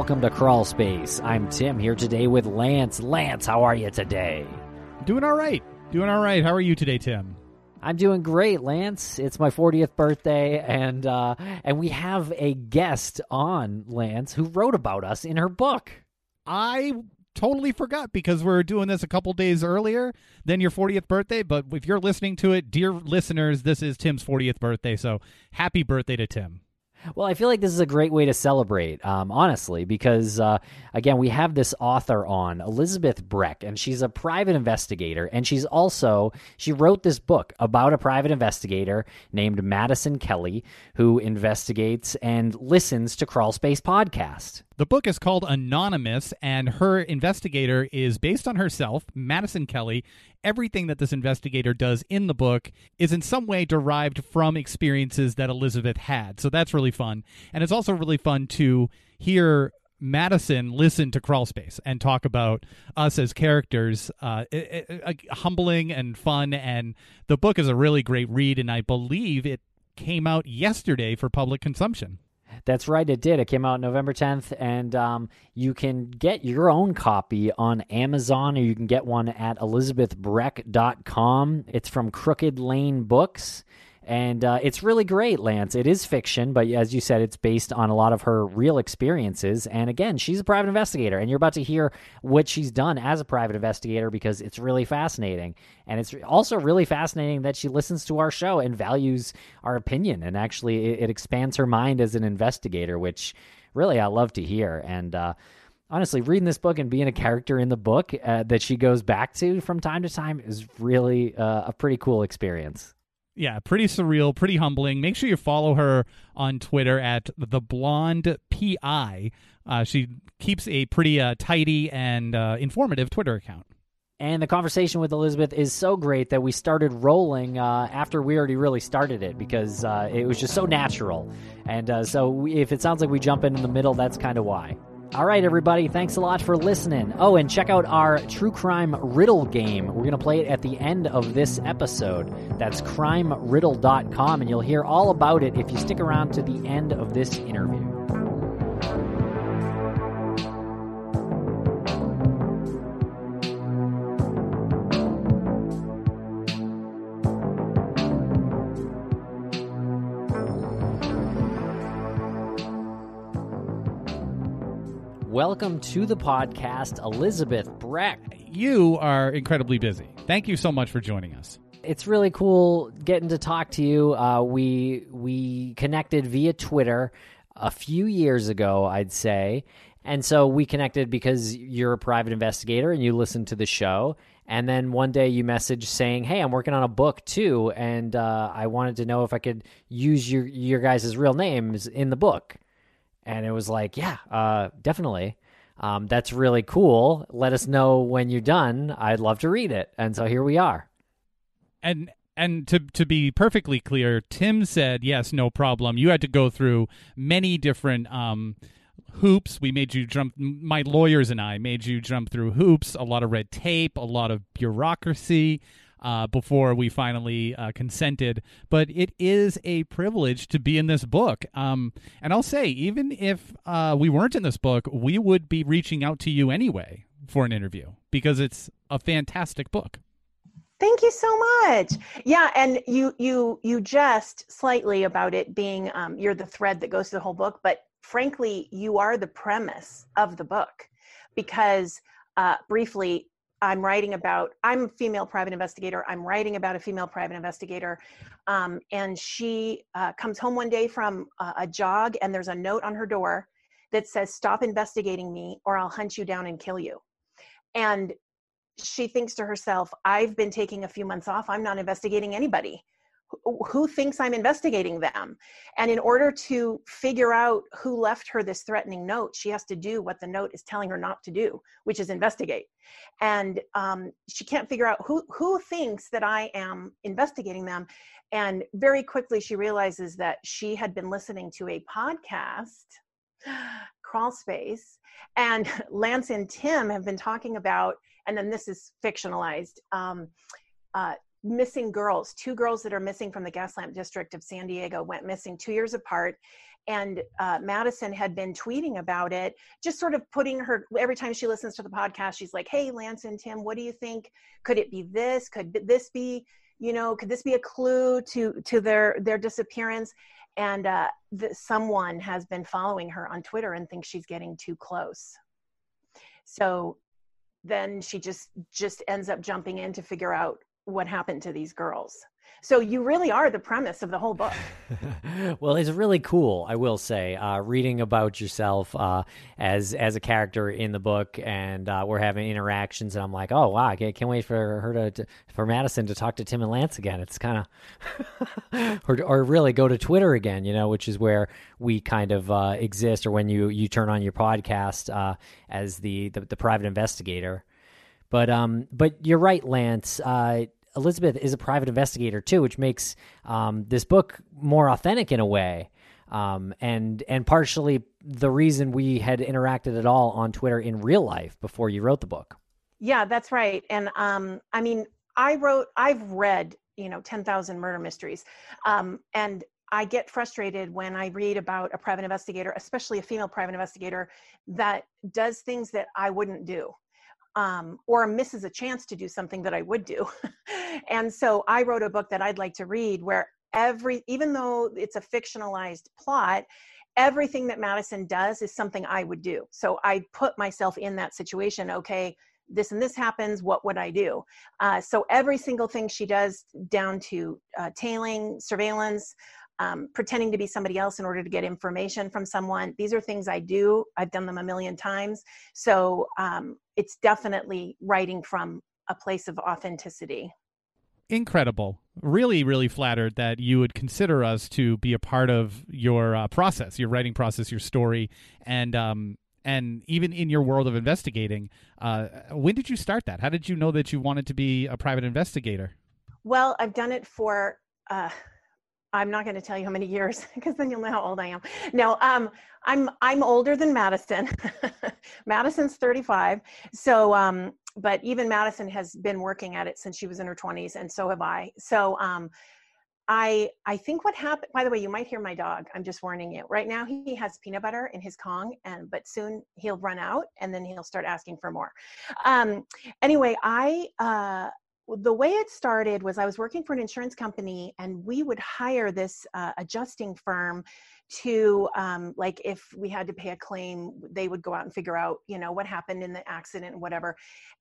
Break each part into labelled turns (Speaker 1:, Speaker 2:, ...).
Speaker 1: welcome to Crawl Space. I'm Tim here today with Lance. Lance, how are you today?
Speaker 2: Doing all right. Doing all right. How are you today, Tim?
Speaker 1: I'm doing great, Lance. It's my 40th birthday, and uh, and we have a guest on Lance who wrote about us in her book.
Speaker 2: I totally forgot because we're doing this a couple days earlier than your 40th birthday. But if you're listening to it, dear listeners, this is Tim's 40th birthday. So happy birthday to Tim.
Speaker 1: Well, I feel like this is a great way to celebrate, um, honestly, because uh, again, we have this author on, Elizabeth Breck, and she's a private investigator, and she's also she wrote this book about a private investigator named Madison Kelly who investigates and listens to Crawl Space podcast.
Speaker 2: The book is called Anonymous, and her investigator is based on herself, Madison Kelly. Everything that this investigator does in the book is in some way derived from experiences that Elizabeth had. So that's really fun. And it's also really fun to hear Madison listen to Crawlspace and talk about us as characters. Uh, it, it, it, humbling and fun. And the book is a really great read, and I believe it came out yesterday for public consumption.
Speaker 1: That's right, it did. It came out November 10th, and um, you can get your own copy on Amazon or you can get one at elizabethbreck.com. It's from Crooked Lane Books. And uh, it's really great, Lance. It is fiction, but as you said, it's based on a lot of her real experiences. And again, she's a private investigator, and you're about to hear what she's done as a private investigator because it's really fascinating. And it's also really fascinating that she listens to our show and values our opinion. And actually, it, it expands her mind as an investigator, which really I love to hear. And, uh, honestly, reading this book and being a character in the book uh, that she goes back to from time to time is really uh, a pretty cool experience
Speaker 2: yeah, pretty surreal, pretty humbling. Make sure you follow her on Twitter at the Blonde Pi. Uh, she keeps a pretty uh, tidy and uh, informative Twitter account.
Speaker 1: And the conversation with Elizabeth is so great that we started rolling uh, after we already really started it because uh, it was just so natural. And uh, so we, if it sounds like we jump in in the middle, that's kind of why. All right, everybody, thanks a lot for listening. Oh, and check out our true crime riddle game. We're going to play it at the end of this episode. That's crimeriddle.com, and you'll hear all about it if you stick around to the end of this interview. Welcome to the podcast, Elizabeth Breck.
Speaker 2: You are incredibly busy. Thank you so much for joining us.
Speaker 1: It's really cool getting to talk to you. Uh, we we connected via Twitter a few years ago, I'd say, and so we connected because you're a private investigator and you listen to the show. And then one day you message saying, "Hey, I'm working on a book too, and uh, I wanted to know if I could use your your guys' real names in the book." And it was like, yeah, uh, definitely. Um, that's really cool. Let us know when you're done. I'd love to read it. And so here we are.
Speaker 2: And and to to be perfectly clear, Tim said yes, no problem. You had to go through many different um, hoops. We made you jump. My lawyers and I made you jump through hoops. A lot of red tape, a lot of bureaucracy uh, before we finally uh, consented. But it is a privilege to be in this book. Um, and I'll say, even if uh, we weren't in this book, we would be reaching out to you anyway for an interview because it's a fantastic book.
Speaker 3: Thank you so much. Yeah, and you you you just slightly about it being um, you're the thread that goes to the whole book, but frankly, you are the premise of the book because uh, briefly I'm writing about, I'm a female private investigator. I'm writing about a female private investigator. Um, and she uh, comes home one day from a jog, and there's a note on her door that says, Stop investigating me, or I'll hunt you down and kill you. And she thinks to herself, I've been taking a few months off. I'm not investigating anybody who thinks I'm investigating them? And in order to figure out who left her this threatening note, she has to do what the note is telling her not to do, which is investigate. And um, she can't figure out who who thinks that I am investigating them. And very quickly, she realizes that she had been listening to a podcast, Crawl Space, and Lance and Tim have been talking about. And then this is fictionalized. Um, uh, missing girls, two girls that are missing from the Gaslamp district of San Diego went missing two years apart. and uh, Madison had been tweeting about it, just sort of putting her every time she listens to the podcast, she's like, "Hey, Lance and Tim, what do you think? Could it be this? Could this be, you know, could this be a clue to to their their disappearance?" And uh, the, someone has been following her on Twitter and thinks she's getting too close. So then she just just ends up jumping in to figure out what happened to these girls. So you really are the premise of the whole book.
Speaker 1: well, it's really cool, I will say, uh, reading about yourself uh, as as a character in the book, and uh, we're having interactions, and I'm like, oh wow, I can't, can't wait for her to, to, for Madison to talk to Tim and Lance again. It's kind of, or or really go to Twitter again, you know, which is where we kind of uh, exist, or when you you turn on your podcast uh, as the, the, the private investigator. But um, but you're right, Lance. Uh, Elizabeth is a private investigator too, which makes um, this book more authentic in a way. Um, and and partially the reason we had interacted at all on Twitter in real life before you wrote the book.
Speaker 3: Yeah, that's right. And um, I mean, I wrote, I've read, you know, ten thousand murder mysteries, um, and I get frustrated when I read about a private investigator, especially a female private investigator, that does things that I wouldn't do um, or misses a chance to do something that I would do. and so I wrote a book that I'd like to read where every, even though it's a fictionalized plot, everything that Madison does is something I would do. So I put myself in that situation. Okay, this and this happens. What would I do? Uh, so every single thing she does, down to uh, tailing, surveillance, um, pretending to be somebody else in order to get information from someone. These are things I do. I've done them a million times. So um, it's definitely writing from a place of authenticity.
Speaker 2: Incredible. Really, really flattered that you would consider us to be a part of your uh, process, your writing process, your story, and um, and even in your world of investigating. Uh, when did you start that? How did you know that you wanted to be a private investigator?
Speaker 3: Well, I've done it for uh, I'm not going to tell you how many years because then you'll know how old I am. No, um, I'm I'm older than Madison. Madison's 35. So, um, but even Madison has been working at it since she was in her 20s, and so have I. So, um, I I think what happened. By the way, you might hear my dog. I'm just warning you. Right now, he has peanut butter in his Kong, and but soon he'll run out, and then he'll start asking for more. Um, anyway, I uh, the way it started was I was working for an insurance company and we would hire this uh, adjusting firm to um, like if we had to pay a claim they would go out and figure out you know what happened in the accident and whatever.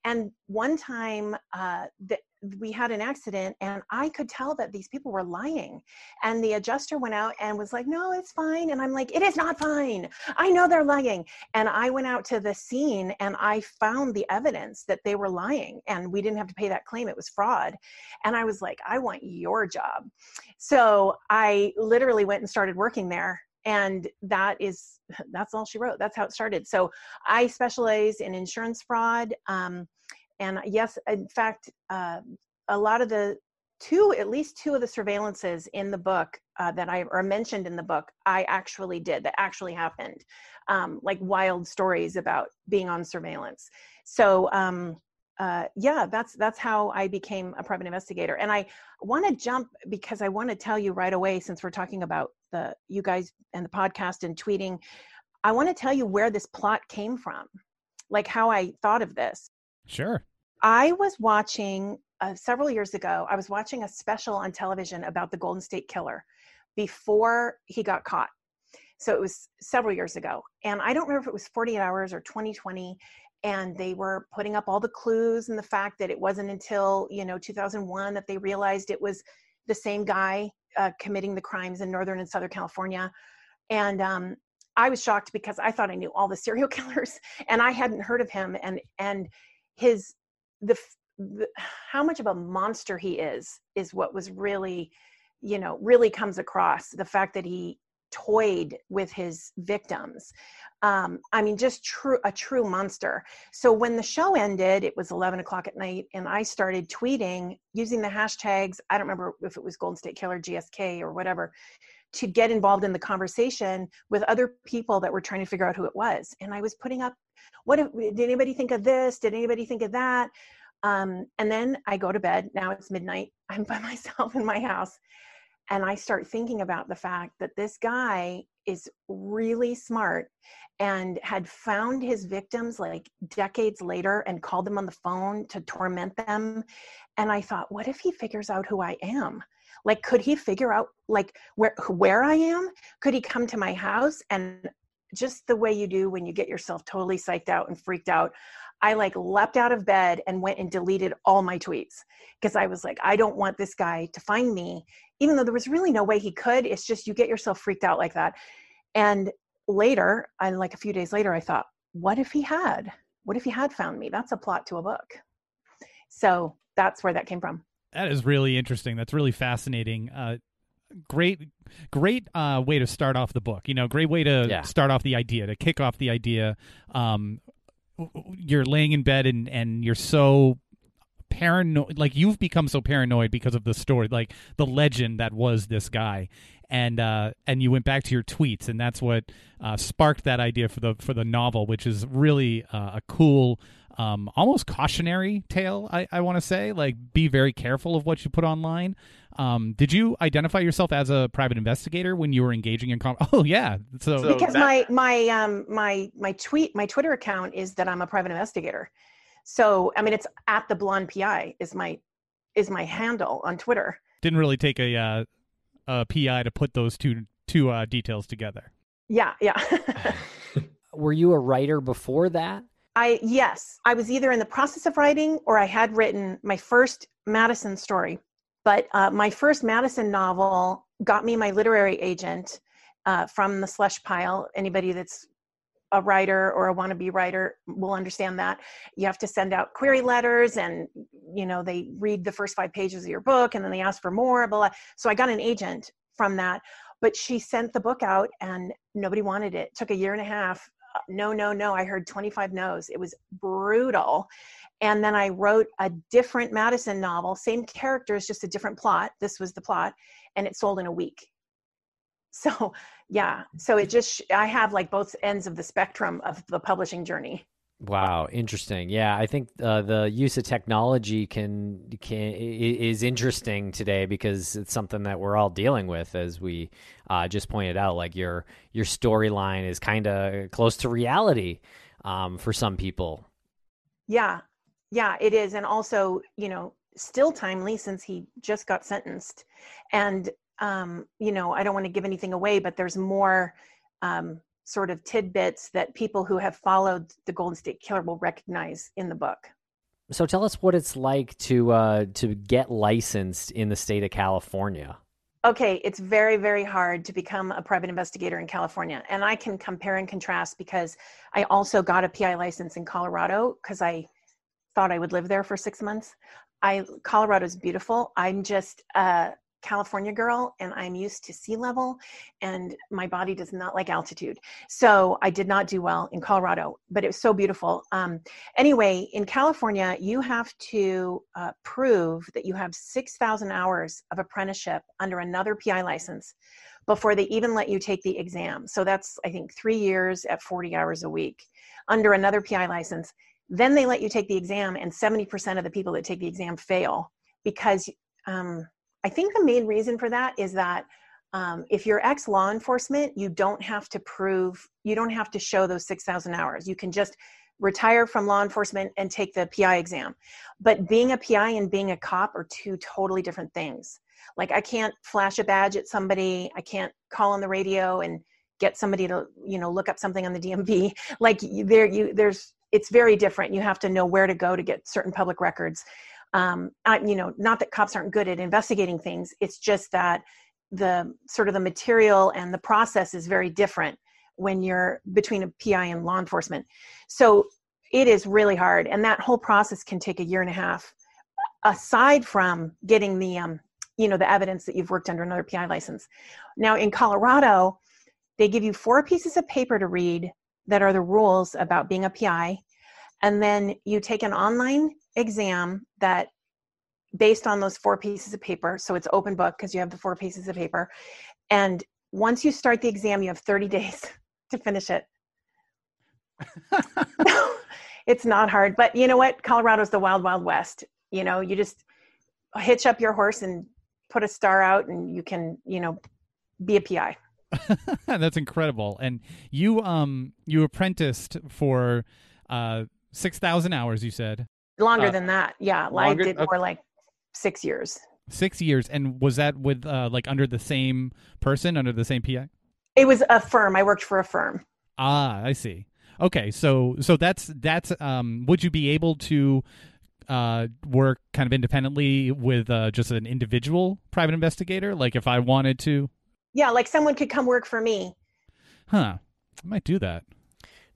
Speaker 3: And one time uh, the, we had an accident and i could tell that these people were lying and the adjuster went out and was like no it's fine and i'm like it is not fine. I know they're lying. And i went out to the scene and i found the evidence that they were lying and we didn't have to pay that claim. It was fraud. And i was like i want your job. So i literally went and started working there and that is that's all she wrote. That's how it started. So i specialize in insurance fraud um, and yes in fact uh, a lot of the two at least two of the surveillances in the book uh, that i are mentioned in the book i actually did that actually happened um, like wild stories about being on surveillance. So um, uh, yeah that's that's how i became a private investigator. And i want to jump because i want to tell you right away since we're talking about the you guys and the podcast and tweeting i want to tell you where this plot came from like how i thought of this
Speaker 2: sure
Speaker 3: I was watching uh, several years ago, I was watching a special on television about the Golden State Killer before he got caught. So it was several years ago. And I don't remember if it was 48 hours or 2020. And they were putting up all the clues and the fact that it wasn't until, you know, 2001 that they realized it was the same guy uh, committing the crimes in Northern and Southern California. And um, I was shocked because I thought I knew all the serial killers and I hadn't heard of him. And, and his the, the how much of a monster he is is what was really you know really comes across the fact that he toyed with his victims. Um, i mean just true a true monster. So when the show ended it was 11 o'clock at night and i started tweeting using the hashtags i don't remember if it was golden state killer gsk or whatever to get involved in the conversation with other people that were trying to figure out who it was. And i was putting up what did anybody think of this? Did anybody think of that? Um, and then i go to bed. Now it's midnight. I'm by myself in my house. And i start thinking about the fact that this guy is really smart and had found his victims like decades later and called them on the phone to torment them. And i thought what if he figures out who i am like could he figure out like where where i am? Could he come to my house? And just the way you do when you get yourself totally psyched out and freaked out i like leapt out of bed and went and deleted all my tweets. Because i was like i don't want this guy to find me even though there was really no way he could. It's just you get yourself freaked out like that. And later and like a few days later i thought what if he had? What if he had found me? That's a plot to a book. So that's where that came from
Speaker 2: that is really interesting. That's really fascinating. Uh, great great uh, way to start off the book you know great way to yeah. start off the idea to kick off the idea. Um, you're laying in bed and and you're so paranoid like you've become so paranoid because of the story like the legend that was this guy. And uh, and you went back to your tweets and that's what uh, sparked that idea for the for the novel which is really uh, a cool um, almost cautionary tale i, I want to say like be very careful of what you put online um, did you identify yourself as a private investigator when you were engaging in com- oh yeah so,
Speaker 3: so because that- my my um my my tweet my twitter account is that i'm a private investigator so I mean, it's at the blonde PI is my is my handle on Twitter.
Speaker 2: Didn't really take a, uh, a PI to put those two two uh, details together.
Speaker 3: Yeah, yeah.
Speaker 1: Were you a writer before that?
Speaker 3: I yes, I was either in the process of writing or I had written my first Madison story. But uh, my first Madison novel got me my literary agent uh, from the slush pile. Anybody that's a writer or a wannabe writer will understand that you have to send out query letters and you know they read the first five pages of your book and then they ask for more blah, so i got an agent from that but she sent the book out and nobody wanted it, it took a year and a half no no no i heard 25 no's. It was brutal. And then i wrote a different madison novel same characters just a different plot. This was the plot and it sold in a week. So yeah so it just i have like both ends of the spectrum of the publishing journey
Speaker 1: Wow, interesting. Yeah, I think uh, the use of technology can can is interesting today because it's something that we're all dealing with, as we uh, just pointed out. Like your your storyline is kind of close to reality um, for some people.
Speaker 3: Yeah, yeah, it is, and also you know still timely since he just got sentenced, and um, you know, I don't want to give anything away, but there's more um, sort of tidbits that people who have followed the Golden State Killer will recognize in the book.
Speaker 1: So tell us what it's like to uh, to get licensed in the state of California.
Speaker 3: Okay, it's very very hard to become a private investigator in California, and I can compare and contrast because I also got a PI license in Colorado because I thought I would live there for six months. I Colorado is beautiful. I'm just uh, California girl and I'm used to sea level and my body does not like altitude. So I did not do well in Colorado, but it was so beautiful. Um, anyway, in California, you have to uh, prove that you have 6,000 hours of apprenticeship under another PI license before they even let you take the exam. So that's, I think, three years at 40 hours a week under another PI license. Then they let you take the exam, and 70% of the people that take the exam fail because um, I think the main reason for that is that um, if you're ex law enforcement, you don't have to prove, you don't have to show those 6,000 hours. You can just retire from law enforcement and take the PI exam. But being a PI and being a cop are two totally different things. Like I can't flash a badge at somebody, I can't call on the radio and get somebody to, you know, look up something on the DMV. Like there you there's it's very different. You have to know where to go to get certain public records um, I, you know not that cops aren't good at investigating things it's just that the sort of the material and the process is very different when you're between a pi and law enforcement. So it is really hard and that whole process can take a year and a half. Aside from getting the um, you know the evidence that you've worked under another pi license. Now in colorado they give you four pieces of paper to read that are the rules about being a pi and then you take an online exam that based on those four pieces of paper so it's open book because you have the four pieces of paper and once you start the exam you have 30 days to finish it. It's not hard but you know what? Colorado's the wild wild west you know? You just hitch up your horse and put a star out and you can you know be a pi
Speaker 2: That's incredible. And you um you apprenticed for uh six thousand hours. You said
Speaker 3: Longer
Speaker 4: Uh,
Speaker 3: than that, yeah.
Speaker 4: longer-
Speaker 3: I did
Speaker 4: okay.
Speaker 3: more like six years.
Speaker 2: six years. And was that with uh like under the same person, under the same PI?
Speaker 3: It was a firm. I worked for a firm.
Speaker 2: Ah, I see. Okay, so so that's that's um would you be able to uh work kind of independently with uh just an individual private investigator like if I wanted to?
Speaker 3: Yeah, like someone could come work for me.
Speaker 2: Huh. I might do that.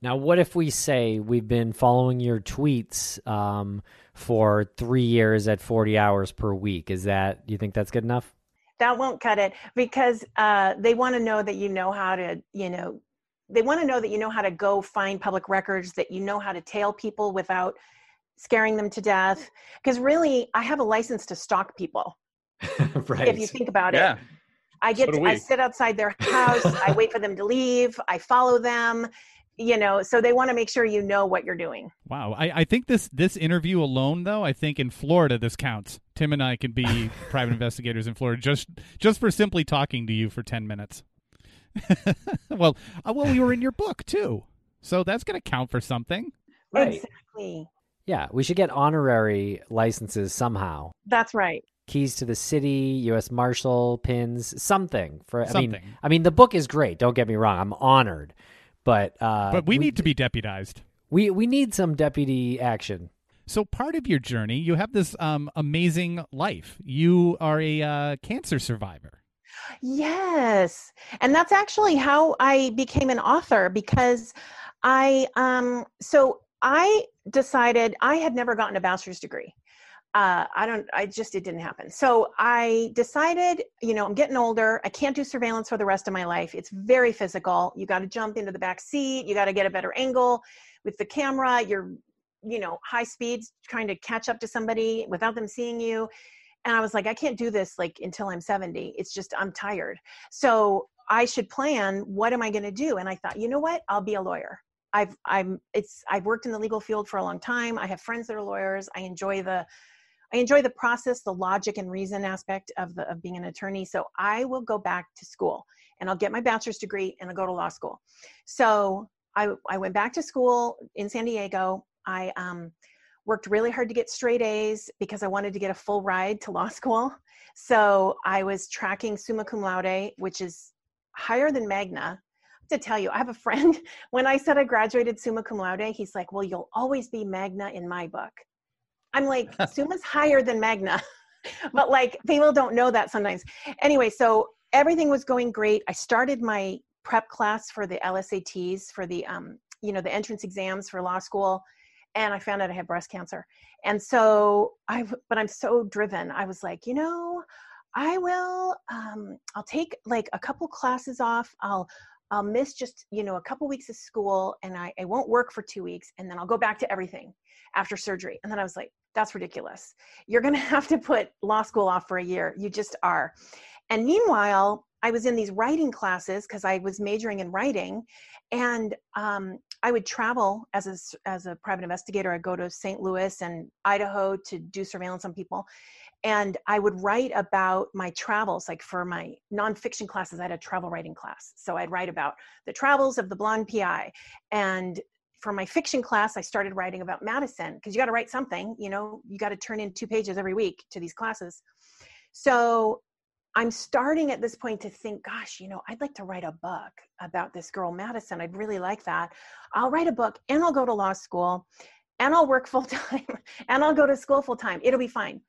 Speaker 1: Now, what if we say we've been following your tweets um, for three years at 40 hours per week? Is that, do you think that's good enough?
Speaker 3: That won't cut it because uh, they want to know that you know how to, you know, they want to know that you know how to go find public records, that you know how to tail people without scaring them to death. Because really, I have a license to stalk people.
Speaker 1: right.
Speaker 3: If you think about it, I get
Speaker 4: So
Speaker 3: to, I sit outside their house, I wait for them to leave, I follow them, you know, so they want to make sure you know what you're doing.
Speaker 2: Wow. I, I think this this interview alone though, I think in Florida this counts. Tim and I can be private investigators in Florida just just for simply talking to you for 10 minutes. well, uh, well we were in your book too. So that's going to count for something.
Speaker 1: Right.
Speaker 3: Exactly.
Speaker 1: Yeah, we should get honorary licenses somehow.
Speaker 3: That's right.
Speaker 1: Keys to the city, U.S. Marshal pins, something for. I mean, I mean, the book is great. Don't get me wrong. I'm honored, but uh,
Speaker 2: but we need to be deputized.
Speaker 1: we we need some deputy action.
Speaker 2: So part of your journey, you have this um, amazing life. You are a uh, cancer survivor.
Speaker 3: Yes. And that's actually how I became an author because I um so I decided I had never gotten a bachelor's degree. Uh, I don't, I just, it didn't happen. So I decided, you know, I'm getting older. I can't do surveillance for the rest of my life. It's very physical. You got to jump into the back seat. You got to get a better angle with the camera. You're, you know, high speeds trying to catch up to somebody without them seeing you and i was like i can't do this like until i'm 70 it's just i'm tired so i should plan what am i going to do and i thought you know what i'll be a lawyer i've i'm it's i've worked in the legal field for a long time i have friends that are lawyers i enjoy the i enjoy the process the logic and reason aspect of the of being an attorney so i will go back to school and i'll get my bachelor's degree and i'll go to law school so i i went back to school in san diego i um worked really hard to get straight A's because I wanted to get a full ride to law school. So I was tracking summa cum laude, which is higher than magna. To tell you, I have a friend. When I said I graduated summa cum laude, he's like, "Well, you'll always be magna in my book." I'm like, "Summa's higher than magna," but like people don't know that sometimes. Anyway, so everything was going great. I started my prep class for the LSATs for the um, you know the entrance exams for law school and I found out I had breast cancer. And so I, but I'm so driven. I was like, you know, I will, um, I'll take like a couple classes off. I'll, I'll miss just, you know, a couple weeks of school and I, I won't work for two weeks and then I'll go back to everything after surgery. And then I was like, that's ridiculous. You're going to have to put law school off for a year. You just are. And meanwhile, I was in these writing classes because I was majoring in writing, and um, I would travel as a as a private investigator. I'd go to St. Louis and Idaho to do surveillance on people, and I would write about my travels. Like for my nonfiction classes, I had a travel writing class, so I'd write about the travels of the blonde PI, and for my fiction class, I started writing about Madison because you got to write something. You know, you got to turn in two pages every week to these classes. So I'm starting at this point to think, gosh, you know, I'd like to write a book about this girl, Madison. I'd really like that. I'll write a book and I'll go to law school and I'll work full time and I'll go to school full time. It'll be fine.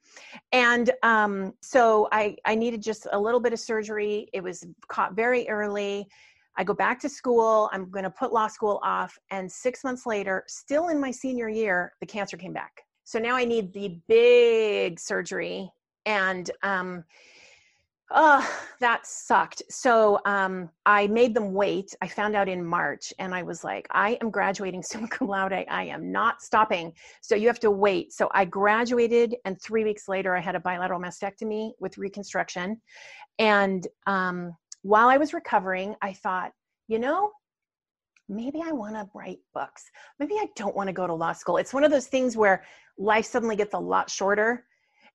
Speaker 3: And um, so I, I needed just a little bit of surgery. It was caught very early. I go back to school. I'm going to put law school off. And six months later, still in my senior year, the cancer came back. So now I need the big surgery. And um, Oh, that sucked. So um, I made them wait. I found out in March, and I was like, I am graduating summa cum laude. I am not stopping. So you have to wait. So I graduated, and three weeks later, I had a bilateral mastectomy with reconstruction. And um, while I was recovering, I thought, you know, maybe I want to write books. Maybe I don't want to go to law school. It's one of those things where life suddenly gets a lot shorter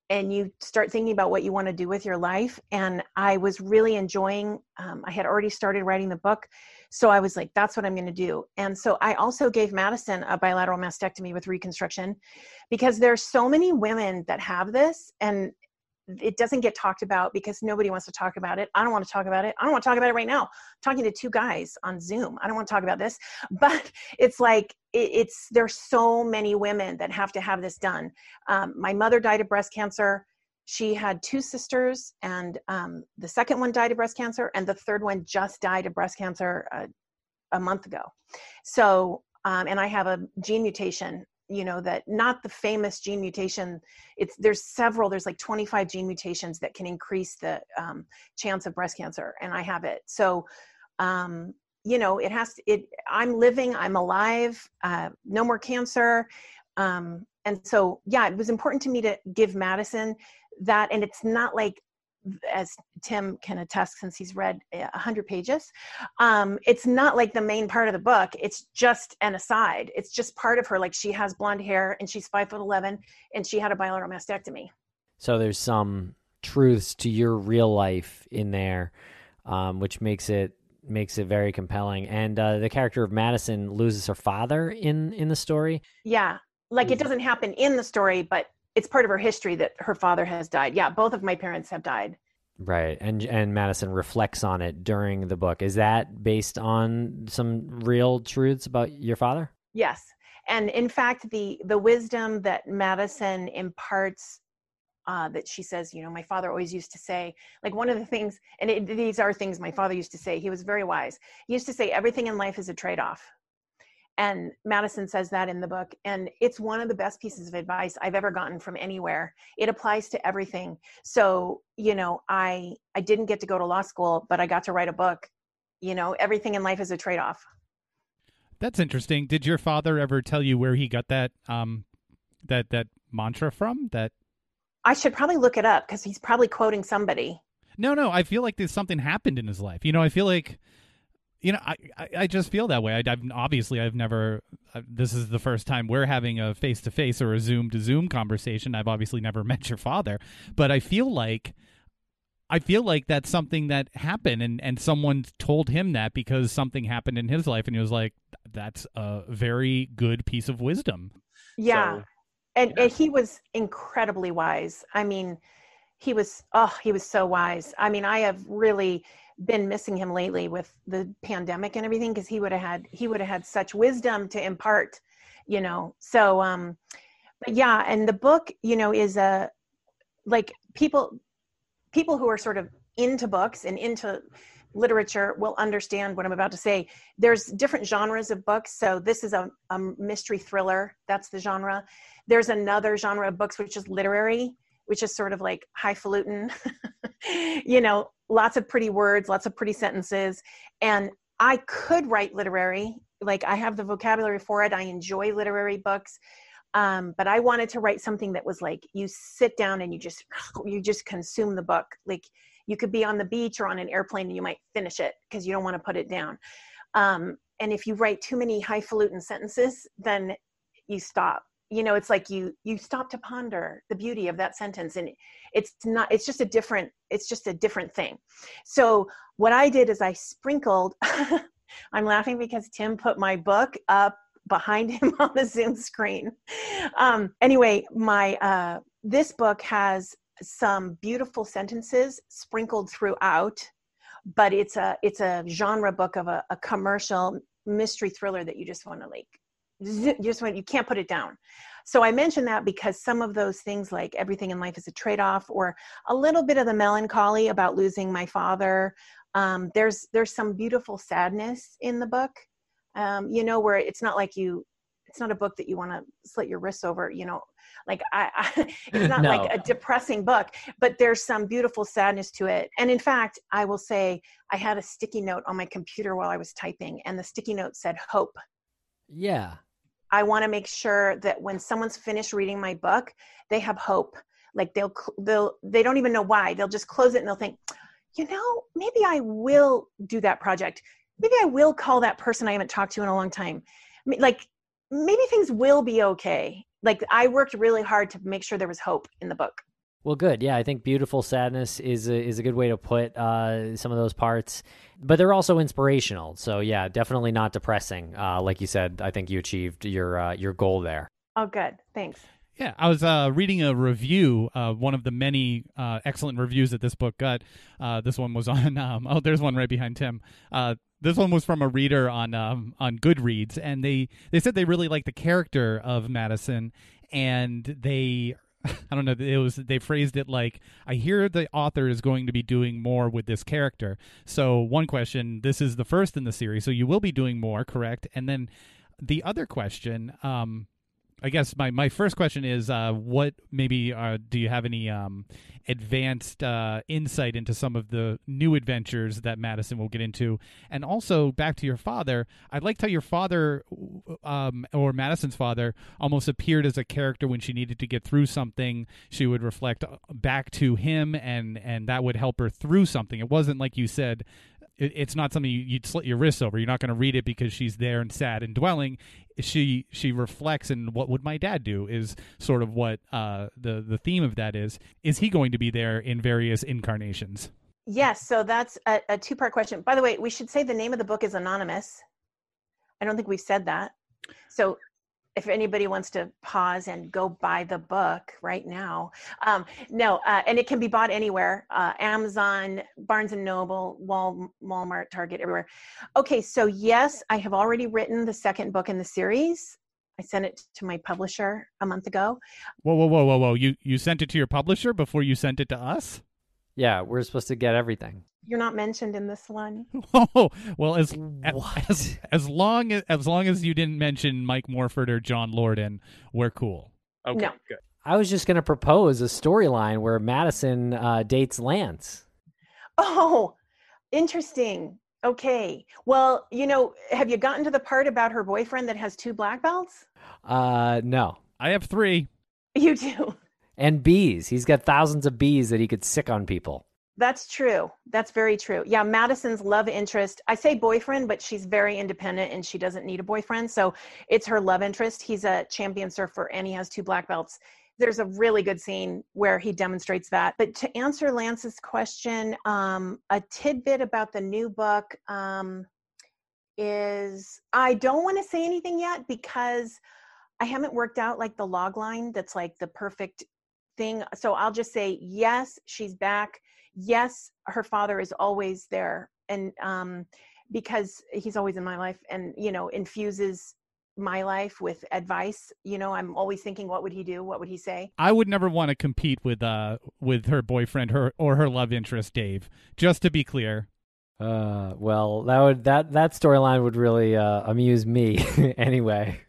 Speaker 3: and you start thinking about what you want to do with your life. And I was really enjoying, um, I had already started writing the book. So I was like, that's what I'm going to do. And so I also gave Madison a bilateral mastectomy with reconstruction because there's so many women that have this and it doesn't get talked about because nobody wants to talk about it. I don't want to talk about it. I don't want to talk about it right now. I'm talking to two guys on Zoom. I don't want to talk about this, but it's like it, it's there's so many women that have to have this done. Um, my mother died of breast cancer. She had two sisters, and um, the second one died of breast cancer, and the third one just died of breast cancer uh, a month ago. So, um, and I have a gene mutation you know that not the famous gene mutation it's there's several there's like 25 gene mutations that can increase the um, chance of breast cancer and i have it. So um, you know it has to, it i'm living i'm alive uh, no more cancer. Um, and so yeah it was important to me to give madison that and it's not like as Tim can attest since he's read a hundred pages, um, it's not like the main part of the book. It's just an aside. It's just part of her. Like she has blonde hair and she's five foot eleven and she had a bilateral mastectomy.
Speaker 1: So there's some truths to your real life in there, um, which makes it makes it very compelling. And uh, the character of Madison loses her father in in the story.
Speaker 3: Yeah, like it doesn't happen in the story, but it's part of her history that her father has died. Yeah, both of my parents have died.
Speaker 1: Right. And and Madison reflects on it during the book. Is that based on some real truths about your father?
Speaker 3: Yes. And in fact, the the wisdom that Madison imparts uh, that she says, you know, my father always used to say, like one of the things, and it, these are things my father used to say. He was very wise. He used to say, everything in life is a trade off and madison says that in the book and it's one of the best pieces of advice i've ever gotten from anywhere. It applies to everything. So you know i i didn't get to go to law school but i got to write a book. You know everything in life is a trade-off.
Speaker 2: That's interesting. Did your father ever tell you where he got that um that that mantra from that
Speaker 3: i should probably look it up because he's probably quoting somebody.
Speaker 2: No no i feel like there's something happened in his life. You know i feel like you know, I, I just feel that way. I, have obviously I've never. Uh, this is the first time we're having a face to face or a Zoom to Zoom conversation. I've obviously never met your father, but I feel like I feel like that's something that happened, and and someone told him that because something happened in his life, and he was like, "That's a very good piece of wisdom."
Speaker 3: Yeah, so, and, yeah. and he was incredibly wise. I mean, he was oh, he was so wise. I mean, I have really been missing him lately with the pandemic and everything because he would have had he would have had such wisdom to impart you know? So um but yeah and the book you know is a like people people who are sort of into books and into literature will understand what i'm about to say. There's different genres of books. So this is a, a mystery thriller. That's the genre. There's another genre of books which is literary which is sort of like highfalutin you know lots of pretty words, lots of pretty sentences. And I could write literary, like I have the vocabulary for it. I enjoy literary books. Um, but I wanted to write something that was like you sit down and you just you just consume the book. Like you could be on the beach or on an airplane and you might finish it because you don't want to put it down. Um, and if you write too many highfalutin sentences, then you stop you know it's like you you stop to ponder the beauty of that sentence and it's not it's just a different it's just a different thing. So what i did is i sprinkled i'm laughing because tim put my book up behind him on the zoom screen. Um, anyway my uh, this book has some beautiful sentences sprinkled throughout but it's a it's a genre book of a, a commercial mystery thriller that you just want to like you just want you can't put it down. So i mention that because some of those things like everything in life is a trade-off or a little bit of the melancholy about losing my father um, there's there's some beautiful sadness in the book. Um, you know where it's not like you it's not a book that you want to slit your wrists over you know like i, I it's not no. like a depressing book but there's some beautiful sadness to it. And in fact i will say i had a sticky note on my computer while i was typing and the sticky note said hope.
Speaker 1: Yeah
Speaker 3: I want to make sure that when someone's finished reading my book, they have hope. Like they'll they'll they don't even know why. They'll just close it and they'll think, you know, maybe I will do that project. Maybe I will call that person I haven't talked to in a long time. Like maybe things will be okay. Like I worked really hard to make sure there was hope in the book.
Speaker 1: Well, good. Yeah, I think beautiful sadness is a, is a good way to put uh, some of those parts, but they're also inspirational. So yeah, definitely not depressing. Uh, like you said, I think you achieved your uh, your goal there.
Speaker 3: Oh, good. Thanks.
Speaker 2: Yeah, I was uh, reading a review, uh, one of the many uh, excellent reviews that this book got. Uh, this one was on. Um, oh, there's one right behind Tim. Uh, this one was from a reader on um, on Goodreads, and they they said they really like the character of Madison, and they I don't know. It was they phrased it like I hear the author is going to be doing more with this character. So one question: This is the first in the series, so you will be doing more, correct? And then the other question, um, I guess my, my first question is uh, what maybe uh, do you have any um, advanced uh, insight into some of the new adventures that Madison will get into? And also back to your father, I'd liked how your father um, or Madison's father almost appeared as a character when she needed to get through something. She would reflect back to him, and and that would help her through something. It wasn't like you said it's not something you, would slit your wrists over. You're not going to read it because she's there and sad and dwelling. She she reflects, and what would my dad do is sort of what uh, the the theme of that is. Is he going to be there in various incarnations?
Speaker 3: Yes. So that's a, a two part question. By the way, we should say the name of the book is anonymous. I don't think we've said that. So if anybody wants to pause and go buy the book right now um, no uh, and it can be bought anywhere uh, amazon barnes and noble Wal- walmart target everywhere. Okay so yes i have already written the second book in the series. I sent it to my publisher a month ago.
Speaker 2: Whoa whoa whoa whoa whoa. You you sent it to your publisher before you sent it to us?
Speaker 1: Yeah we're supposed to get everything
Speaker 3: you're not mentioned in this one.
Speaker 2: Oh well, as as, as long as as long as you didn't mention Mike Morford or John Lorden, we're cool.
Speaker 3: Okay, no.
Speaker 2: good.
Speaker 1: I was just going to propose a storyline where Madison uh, dates Lance.
Speaker 3: Oh, interesting. Okay. Well, you know, have you gotten to the part about her boyfriend that has two black belts?
Speaker 1: Uh, no.
Speaker 2: I have three.
Speaker 3: You do.
Speaker 1: And bees. He's got thousands of bees that he could sick on people.
Speaker 3: That's true. That's very true. Yeah, Madison's love interest. I say boyfriend, but she's very independent and she doesn't need a boyfriend. So it's her love interest. He's a champion surfer and he has two black belts. There's a really good scene where he demonstrates that. But to answer Lance's question, um, a tidbit about the new book um, is I don't want to say anything yet because I haven't worked out like the log line that's like the perfect thing. So I'll just say, yes, she's back yes, her father is always there, and um, because he's always in my life, and you know, infuses my life with advice you know i'm always thinking what would he do? What would he say?
Speaker 2: I would never want to compete with uh with her boyfriend her or her love interest dave just to be clear.
Speaker 1: Uh well that would that that storyline would really uh amuse me anyway.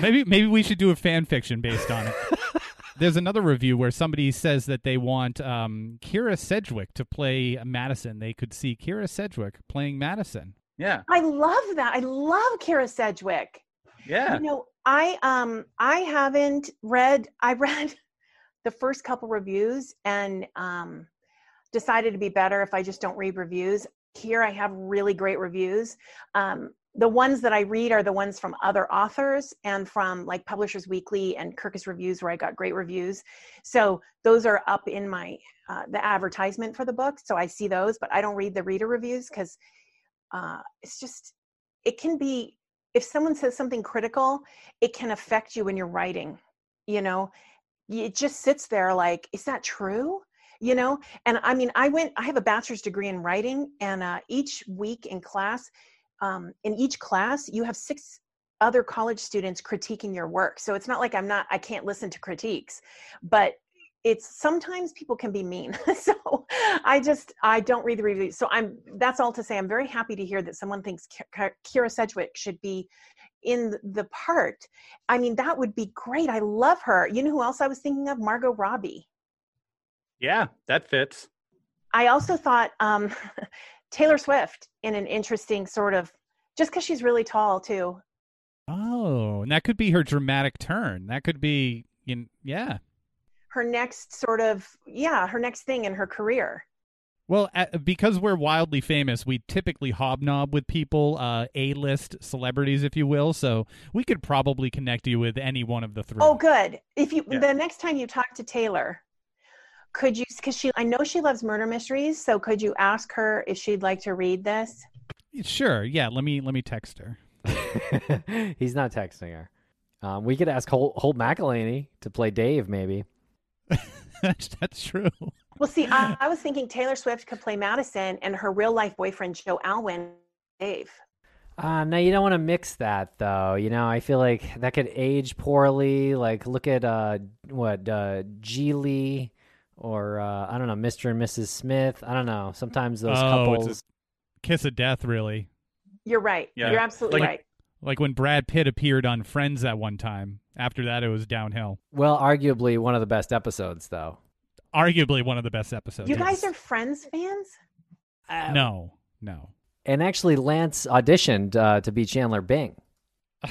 Speaker 2: Maybe maybe we should do a fan fiction based on it there's another review where somebody says that they want um, Kyra Sedgwick to play Madison. They could see Kyra Sedgwick playing Madison.
Speaker 4: Yeah.
Speaker 3: I love that. I love Kyra Sedgwick.
Speaker 4: Yeah.
Speaker 3: You know, I um I haven't read I read the first couple reviews and um decided to be better if I just don't read reviews. Here I have really great reviews. Um, the ones that I read are the ones from other authors and from like Publishers Weekly and Kirkus Reviews, where I got great reviews. So those are up in my uh, the advertisement for the book. So I see those, but I don't read the reader reviews because uh, it's just it can be if someone says something critical, it can affect you when you're writing. You know, it just sits there like, is that true? you know and i mean i went i have a bachelor's degree in writing and uh, each week in class um, in each class you have six other college students critiquing your work. So it's not like i'm not i can't listen to critiques but it's sometimes people can be mean. So i just i don't read the reviews so i'm that's all to say i'm very happy to hear that someone thinks kyra sedgwick should be in the part. I mean that would be great. I love her. You know who else i was thinking of? Margot robbie.
Speaker 4: Yeah that fits.
Speaker 3: I also thought um Taylor Swift in an interesting sort of just because she's really tall too.
Speaker 2: Oh, and that could be her dramatic turn. That could be, in, yeah.
Speaker 3: Her next sort of, yeah, her next thing in her career.
Speaker 2: Well, because we're wildly famous, we typically hobnob with people, uh, A-list celebrities, if you will. So we could probably connect you with any one of the three.
Speaker 3: Oh, good. If you yeah. the next time you talk to Taylor, could you because she i know she loves murder mysteries so could you ask her if she'd like to read this
Speaker 2: Sure. Yeah. Let me let me text her.
Speaker 1: He's not texting her. Um, we could ask Holt, Holt McCallany to play Dave, maybe.
Speaker 2: that's, that's true.
Speaker 3: well see I, I was thinking taylor swift could play madison and her real life boyfriend joe alwyn dave
Speaker 1: Uh, no, you don't want to mix that, though. You know, I feel like that could age poorly. Like, look at uh, what uh, Gigli or uh, I don't know, Mr. and Mrs. Smith. I don't know. Sometimes those
Speaker 2: Oh, it's a-
Speaker 1: couples.
Speaker 2: Kiss of death, really.
Speaker 3: you're right
Speaker 4: Yeah.
Speaker 3: you're absolutely
Speaker 4: Like-
Speaker 3: right
Speaker 2: Like when Brad Pitt appeared on Friends at one time. After that, it was downhill.
Speaker 1: Well, arguably one of the best episodes, though.
Speaker 2: Arguably one of the best episodes.
Speaker 3: you guys
Speaker 2: yes.
Speaker 3: are friends fans
Speaker 2: no, no.
Speaker 1: And actually, Lance auditioned uh, to be Chandler Bing.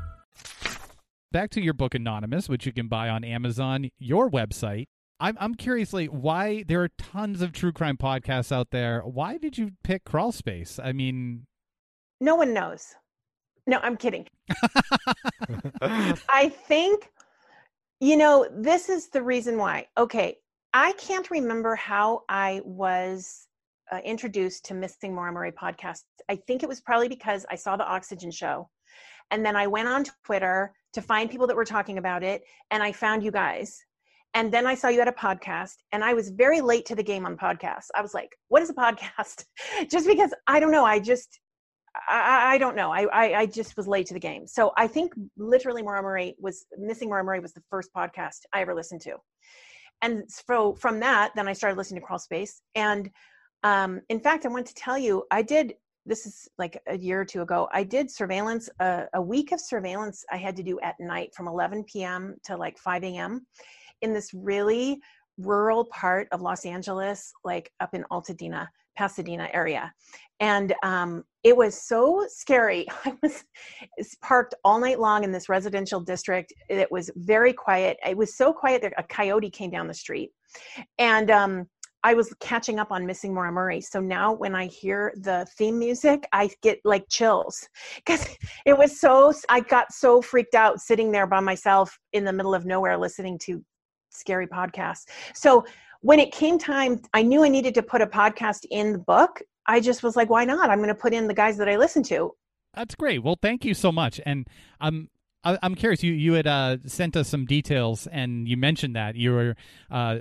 Speaker 2: Back to your book, Anonymous, which you can buy on Amazon, your website. I'm I'm curious, like, why there are tons of true crime podcasts out there. Why did you pick Crawl Space? I mean,
Speaker 3: no one knows no i'm kidding I think, you know, this is the reason why. Okay, I can't remember how I was uh, introduced to Missing Murray podcast. I think it was probably because I saw the Oxygen show. And then I went on Twitter to find people that were talking about it, and I found you guys. And then I saw you had a podcast, and I was very late to the game on podcasts. I was like, what is a podcast? just because I don't know. I just, I, I don't know. I, I, I just was late to the game. So I think literally Maura Murray was missing Maura Murray was the first podcast I ever listened to. And so from that, then I started listening to Crawl Space. And um, in fact, I want to tell you, I did, this is like a year or two ago, I did surveillance, uh, a week of surveillance I had to do at night from 11 p.m. to like 5 a.m. in this really rural part of Los Angeles, like up in Altadena, Pasadena area. And um, it was so scary. I was parked all night long in this residential district. It was very quiet. It was so quiet that a coyote came down the street. And um, I was catching up on Missing Maura Murray. So now when I hear the theme music, I get like chills because it was so, I got so freaked out sitting there by myself in the middle of nowhere listening to scary podcasts. So when it came time, I knew I needed to put a podcast in the book. I just was like, why not? I'm going to put in the guys that I listen to.
Speaker 2: That's great. Well, thank you so much. And I'm I'm curious. You you had uh, sent us some details, and you mentioned that you were uh,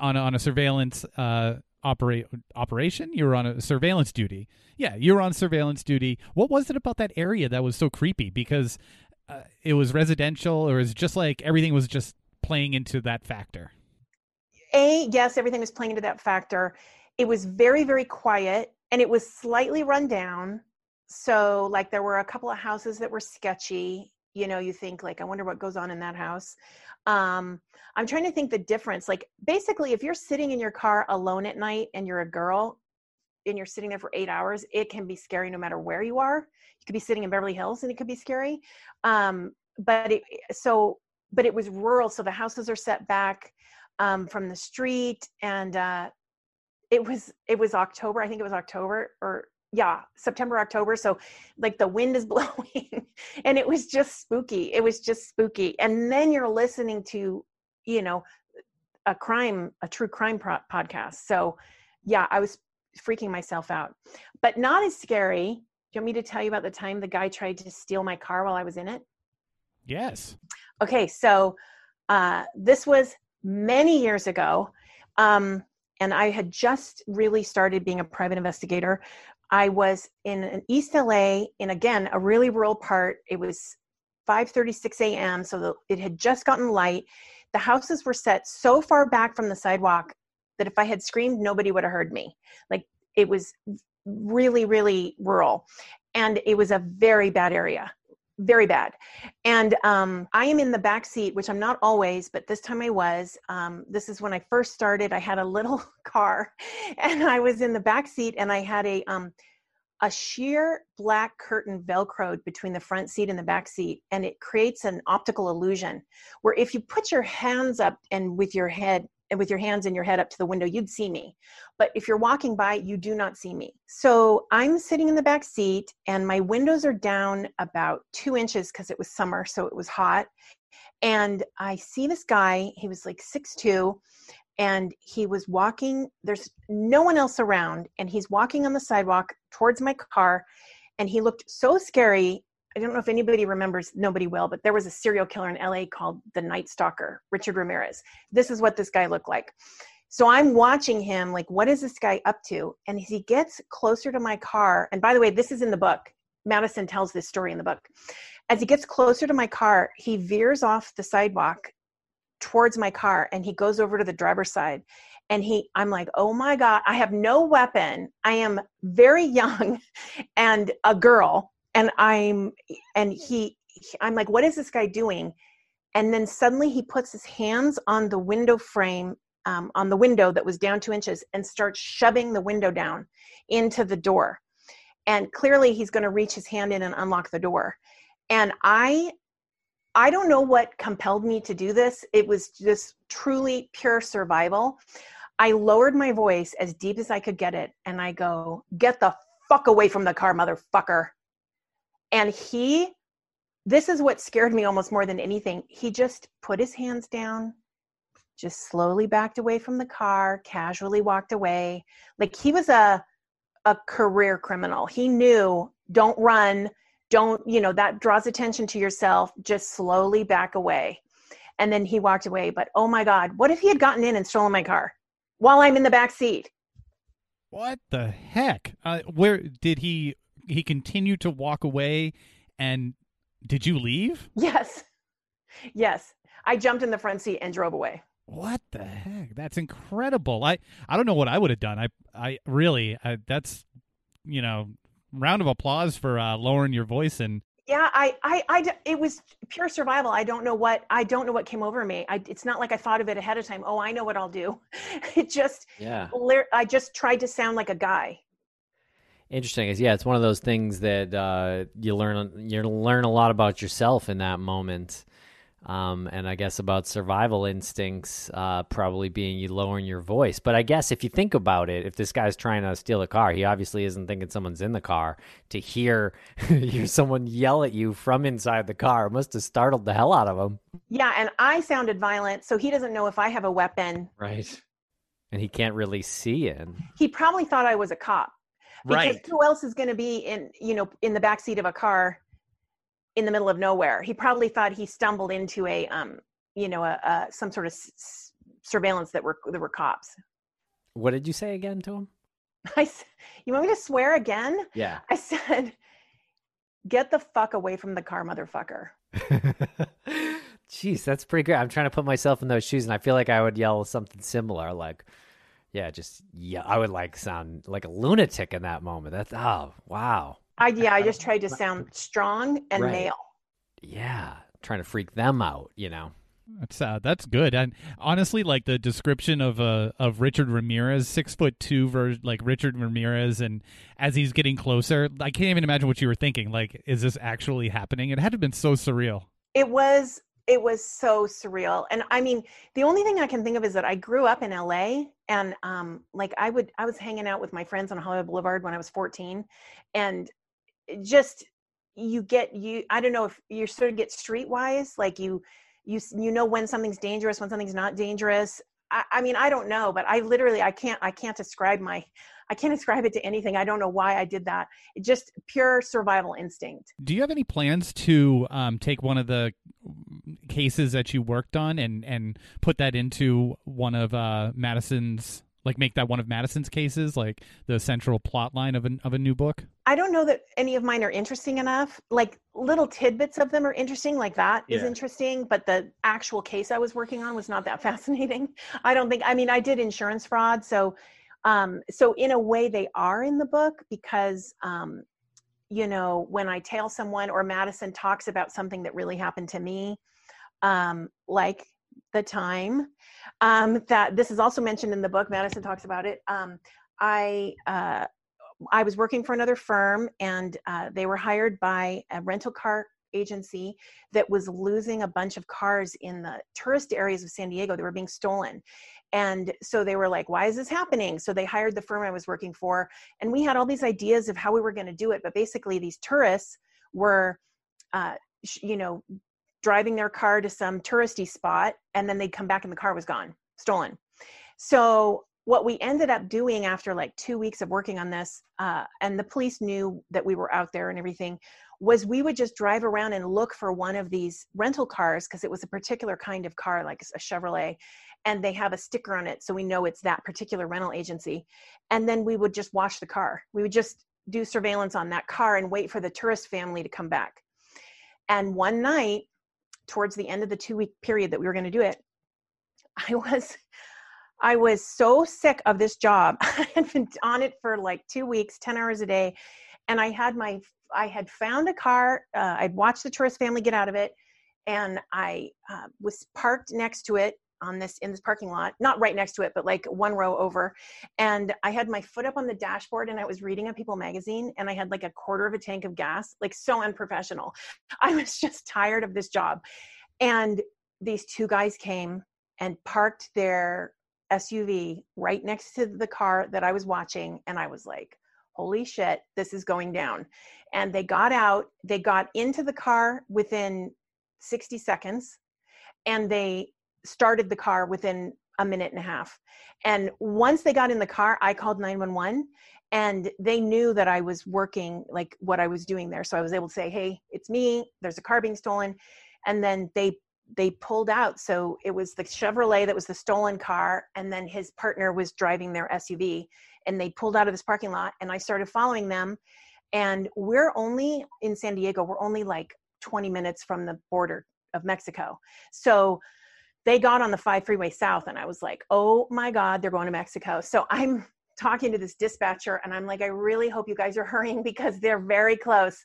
Speaker 2: on a, on a surveillance uh, operate operation. You were on a surveillance duty. Yeah, you were on surveillance duty. What was it about that area that was so creepy? Because uh, it was residential, or is just like everything was just playing into that factor.
Speaker 3: A, yes, everything was playing into that factor. It was very, very quiet and it was slightly run down. So, like, there were a couple of houses that were sketchy. You know, you think, like, I wonder what goes on in that house. Um, I'm trying to think the difference. Like, basically, if you're sitting in your car alone at night and you're a girl and you're sitting there for eight hours, it can be scary no matter where you are. You could be sitting in Beverly Hills and it could be scary. Um, but it, so, but it was rural. So the houses are set back um, from the street and uh, it was it was october i think it was october or yeah september october so like the wind is blowing and it was just spooky it was just spooky and then you're listening to you know a crime a true crime pro- podcast so yeah i was freaking myself out but not as scary do you want me to tell you about the time the guy tried to steal my car while i was in it
Speaker 2: Yes.
Speaker 3: okay so uh, this was many years ago um, and i had just really started being a private investigator i was in an east la in again a really rural part. It was 5.36 a.m so the, it had just gotten light. The houses were set so far back from the sidewalk that if i had screamed nobody would have heard me. Like it was really really rural. And it was a very bad area very bad. And um, I am in the back seat, which I'm not always, but this time I was. Um, this is when I first started. I had a little car, and I was in the back seat, and I had a um, a sheer black curtain velcroed between the front seat and the back seat, and it creates an optical illusion where if you put your hands up and with your head and with your hands and your head up to the window, you'd see me. But if you're walking by, you do not see me. So I'm sitting in the back seat and my windows are down about two inches because it was summer, so it was hot. And I see this guy, he was like six two, and he was walking, there's no one else around, and he's walking on the sidewalk towards my car. And he looked so scary I don't know if anybody remembers, nobody will, but there was a serial killer in LA called the Night Stalker, Richard Ramirez. This is what this guy looked like. So I'm watching him, like, what is this guy up to? And as he gets closer to my car, and by the way, this is in the book. Madison tells this story in the book. As he gets closer to my car, he veers off the sidewalk towards my car and he goes over to the driver's side and he i'm like oh my god i have no weapon i am very young and a girl and i'm and he i'm like what is this guy doing? And then suddenly he puts his hands on the window frame um, on the window that was down two inches and starts shoving the window down into the door. And clearly he's going to reach his hand in and unlock the door. And i i don't know what compelled me to do this. It was just truly pure survival. I lowered my voice as deep as i could get it and i go get the fuck away from the car motherfucker and he, this is what scared me almost more than anything. He just put his hands down, just slowly backed away from the car, casually walked away. Like he was a a career criminal. He knew don't run, don't, you know, that draws attention to yourself. Just slowly back away. And then he walked away. But oh my God, what if he had gotten in and stolen my car while I'm in the back seat?
Speaker 2: What the heck? Uh, where did he he continued to walk away and did you leave?
Speaker 3: Yes. Yes. I jumped in the front seat and drove away.
Speaker 2: What the heck? That's incredible. I I don't know what I would have done. I I really I, that's you know round of applause for uh, lowering your voice and
Speaker 3: yeah I, I i it was pure survival i don't know what i don't know what came over me I, it's not like i thought of it ahead of time oh i know what i'll do it just
Speaker 1: yeah
Speaker 3: i just tried to sound like a guy
Speaker 1: Interesting. Is yeah, it's one of those things that uh, you learn you learn a lot about yourself in that moment, um, and I guess about survival instincts, uh, probably being you lowering your voice. But I guess if you think about it, if this guy's trying to steal a car, he obviously isn't thinking someone's in the car. To hear hear someone yell at you from inside the car must have startled the hell out of him.
Speaker 3: Yeah, and I sounded violent, so he doesn't know if I have a weapon.
Speaker 1: Right. And he can't really see it.
Speaker 3: He probably thought I was a cop because
Speaker 4: right.
Speaker 3: who else is going to be in you know in the back seat of a car in the middle of nowhere? He probably thought he stumbled into a um you know a, a some sort of s- surveillance that were there were cops.
Speaker 1: What did you say again to him?
Speaker 3: I you want me to swear again?
Speaker 1: Yeah.
Speaker 3: I said get the fuck away from the car motherfucker.
Speaker 1: Jeez that's pretty good i'm trying to put myself in those shoes and i feel like i would yell something similar like yeah, just yeah, I would like sound like a lunatic in that moment. That's oh wow.
Speaker 3: I yeah, I just tried to sound strong and
Speaker 1: Right.
Speaker 3: male.
Speaker 1: Yeah, trying to freak them out, you know.
Speaker 2: That's uh, that's good. And honestly, like the description of uh of Richard Ramirez, six foot two, ver- like Richard Ramirez, and as he's getting closer, I can't even imagine what you were thinking. Like, is this actually happening? It had to have been so surreal.
Speaker 3: It was it was so surreal. And I mean, the only thing I can think of is that I grew up in LA and um like I would I was hanging out with my friends on Hollywood Boulevard when I was 14 and just you get you I don't know if you sort of get streetwise like you you you know when something's dangerous when something's not dangerous. I, I mean I don't know but I literally I can't I can't describe my I can't ascribe it to anything. I don't know why I did that. It just pure survival instinct.
Speaker 2: Do you have any plans to um, take one of the cases that you worked on and and put that into one of uh, Madison's like make that one of Madison's cases, like the central plot line of a of a new book?
Speaker 3: I don't know that any of mine are interesting enough. Like little tidbits of them are interesting, like that is
Speaker 4: Yeah.
Speaker 3: interesting, but the actual case I was working on was not that fascinating. I don't think I mean I did insurance fraud, so um so in a way they are in the book because um you know, when I tell someone or Madison talks about something that really happened to me, um, like the time um, that this is also mentioned in the book, Madison talks about it. Um, I uh, I was working for another firm, and uh, they were hired by a rental car agency that was losing a bunch of cars in the tourist areas of San Diego. They were being stolen. And so they were like, why is this happening? So they hired the firm I was working for. And we had all these ideas of how we were going to do it. But basically, these tourists were, uh, you know, driving their car to some touristy spot. And then they'd come back and the car was gone, stolen. So what we ended up doing after like two weeks of working on this, uh, and the police knew that we were out there and everything, was we would just drive around and look for one of these rental cars because it was a particular kind of car, like a Chevrolet, and they have a sticker on it so we know it's that particular rental agency. And then we would just watch the car. We would just do surveillance on that car and wait for the tourist family to come back. And one night towards the end of the two week period that we were going to do it i was i was so sick of this job. I had been on it for like two weeks 10 hours a day and i had my i had found a car uh, i'd watched the tourist family get out of it and i uh, was parked next to it on this in this parking lot not right next to it but like one row over. And i had my foot up on the dashboard and i was reading a people magazine and i had like a quarter of a tank of gas like so unprofessional. I was just tired of this job. And these two guys came and parked their suv right next to the car that i was watching and i was like holy shit this is going down. And they got out they got into the car within 60 seconds and they started the car within a minute and a half. And once they got in the car, I called 911 and they knew that I was working like what I was doing there. So I was able to say, "Hey, it's me. There's a car being stolen." And then they they pulled out. So it was the Chevrolet that was the stolen car and then his partner was driving their SUV and they pulled out of this parking lot and I started following them and we're only in San Diego, we're only like 20 minutes from the border of Mexico. So they got on the five freeway south and i was like oh my god they're going to mexico. So i'm talking to this dispatcher and i'm like i really hope you guys are hurrying because they're very close.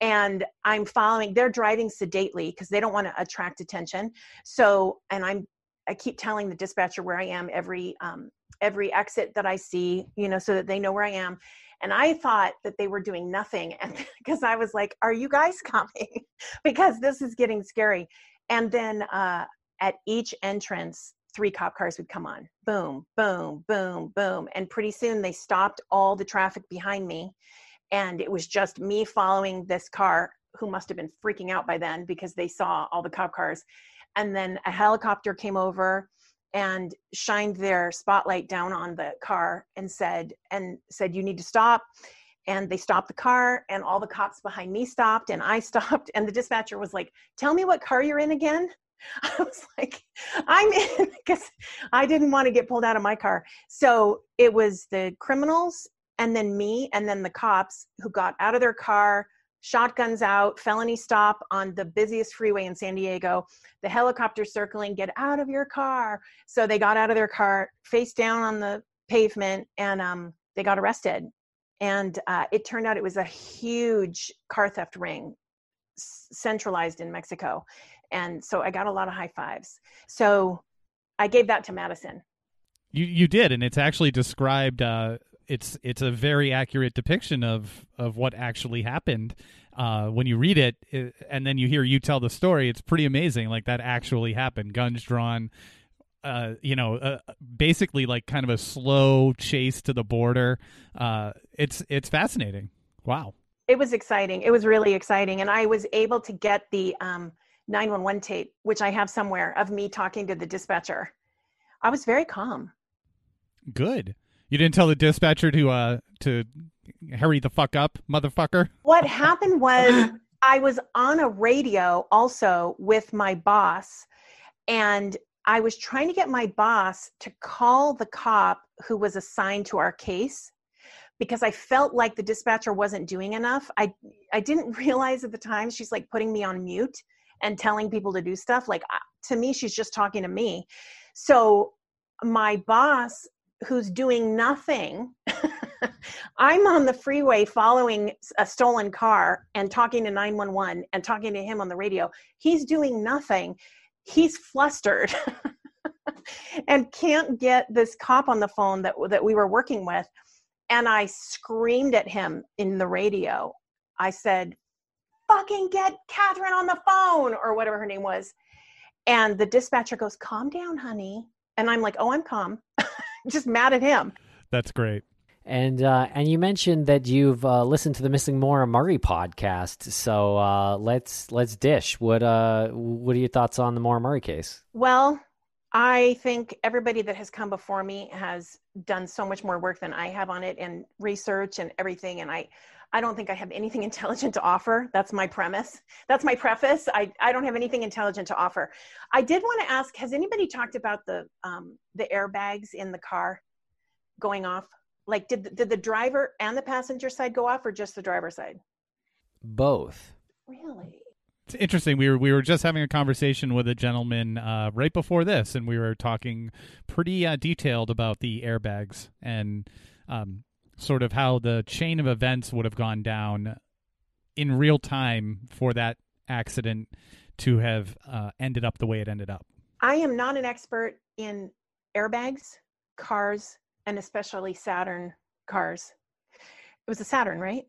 Speaker 3: And i'm following they're driving sedately because they don't want to attract attention. So and i'm i keep telling the dispatcher where i am every um, every exit that i see you know so that they know where i am. And i thought that they were doing nothing and because i was like are you guys coming? Because this is getting scary. And then uh, at each entrance, three cop cars would come on boom, boom, boom, boom. And pretty soon they stopped all the traffic behind me. And it was just me following this car who must have been freaking out by then because they saw all the cop cars. And then a helicopter came over and shined their spotlight down on the car and said and said you need to stop and they stopped the car and all the cops behind me stopped and i stopped and the dispatcher was like tell me what car you're in again I was like, I'm in because I didn't want to get pulled out of my car. So it was the criminals and then me and then the cops who got out of their car, shotguns out, felony stop on the busiest freeway in San Diego, the helicopter circling, get out of your car. So they got out of their car, face down on the pavement, and um, they got arrested. And uh, it turned out it was a huge car theft ring centralized in Mexico and so I got a lot of high fives. So I gave that to Madison.
Speaker 2: You you did, and it's actually described. Uh, it's it's a very accurate depiction of of what actually happened. Uh, when you read it, it, and then you hear you tell the story, it's pretty amazing. Like that actually happened. Guns drawn. Uh, you know, uh, basically like kind of a slow chase to the border. Uh, it's it's fascinating. Wow.
Speaker 3: It was exciting. It was really exciting, and I was able to get the um, 911 tape, which I have somewhere of me talking to the dispatcher. I was very calm.
Speaker 2: Good. You didn't tell the dispatcher to uh to hurry the fuck up, motherfucker.
Speaker 3: What happened was I was on a radio also with my boss and I was trying to get my boss to call the cop who was assigned to our case because I felt like the dispatcher wasn't doing enough. I I didn't realize at the time she's like putting me on mute and telling people to do stuff like to me she's just talking to me so my boss who's doing nothing I'm on the freeway following a stolen car and talking to 911 and talking to him on the radio. He's doing nothing. He's flustered and can't get this cop on the phone that that we were working with. And I screamed at him in the radio. I said, "Fucking get Catherine on the phone," or whatever her name was. And the dispatcher goes, "Calm down, honey." And I'm like, "Oh, I'm calm." Just mad at him.
Speaker 2: That's great.
Speaker 1: And uh, and you mentioned that you've uh, listened to the Missing Maura Murray podcast. So uh, let's let's dish. What uh what are your thoughts on the Maura Murray case?
Speaker 3: Well, I think everybody that has come before me has done so much more work than I have on it and research and everything. And I, I don't think I have anything intelligent to offer. That's my premise. That's my preface. I, I don't have anything intelligent to offer. I did want to ask: Has anybody talked about the um, the airbags in the car going off? Like, did did the driver and the passenger side go off, or just the driver side?
Speaker 1: Both.
Speaker 3: Really?
Speaker 2: It's interesting. We were we were just having a conversation with a gentleman uh, right before this, and we were talking pretty uh, detailed about the airbags and um, sort of how the chain of events would have gone down in real time for that accident to have uh, ended up the way it ended up.
Speaker 3: I am not an expert in airbags, cars, and especially Saturn cars. It was a Saturn, right?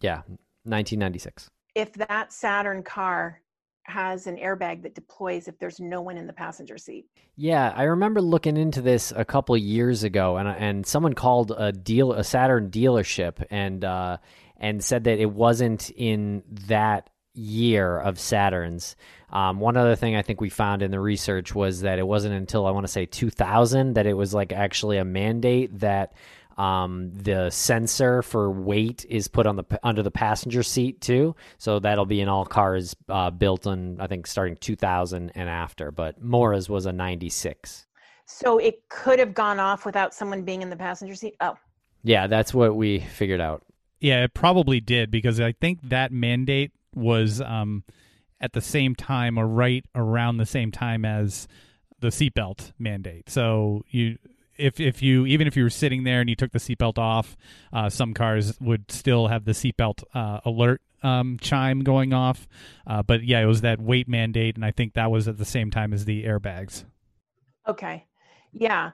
Speaker 1: Yeah, 1996.
Speaker 3: If that Saturn car has an airbag that deploys if there's no one in the passenger seat.
Speaker 1: Yeah, I remember looking into this a couple years ago, and and someone called a deal a Saturn dealership and uh, and said that it wasn't in that year of Saturns. Um, one other thing I think we found in the research was that it wasn't until I want to say 2000 that it was like actually a mandate that um, the sensor for weight is put on the under the passenger seat too, so that'll be in all cars uh, built on I think starting 2000 and after. But Maura's was a 96.
Speaker 3: So it could have gone off without someone being in the passenger seat. Oh,
Speaker 1: Yeah, that's what we figured out.
Speaker 2: Yeah, it probably did because I think that mandate was um, at the same time or right around the same time as the seatbelt mandate. So you if if you even if you were sitting there and you took the seatbelt off, uh, some cars would still have the seatbelt uh, alert um, chime going off. Uh, but yeah, it was that weight mandate, and I think that was at the same time as the airbags.
Speaker 3: okay. Yeah.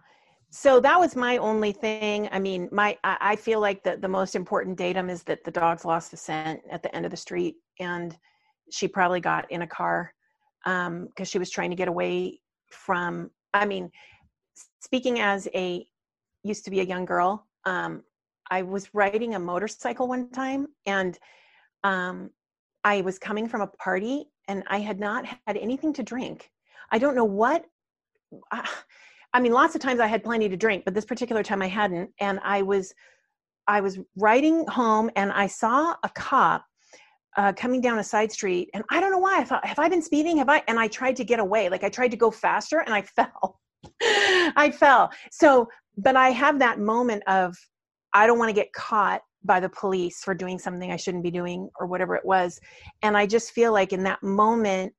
Speaker 3: So that was my only thing. I mean, my I, feel like the, the most important datum is that the dogs lost the scent at the end of the street and she probably got in a car um because she was trying to get away from I mean, speaking as a used to be a young girl, um, I was riding a motorcycle one time and um, I was coming from a party and I had not had anything to drink. I don't know what. I, I mean, lots of times I had plenty to drink, but this particular time I hadn't. And I was, I was riding home and I saw a cop uh, coming down a side street, and I don't know why I thought, have I been speeding? Have I? And I tried to get away, like I tried to go faster, and I fell. I fell. So, but I have that moment of I don't want to get caught by the police for doing something I shouldn't be doing or whatever it was. And I just feel like in that moment,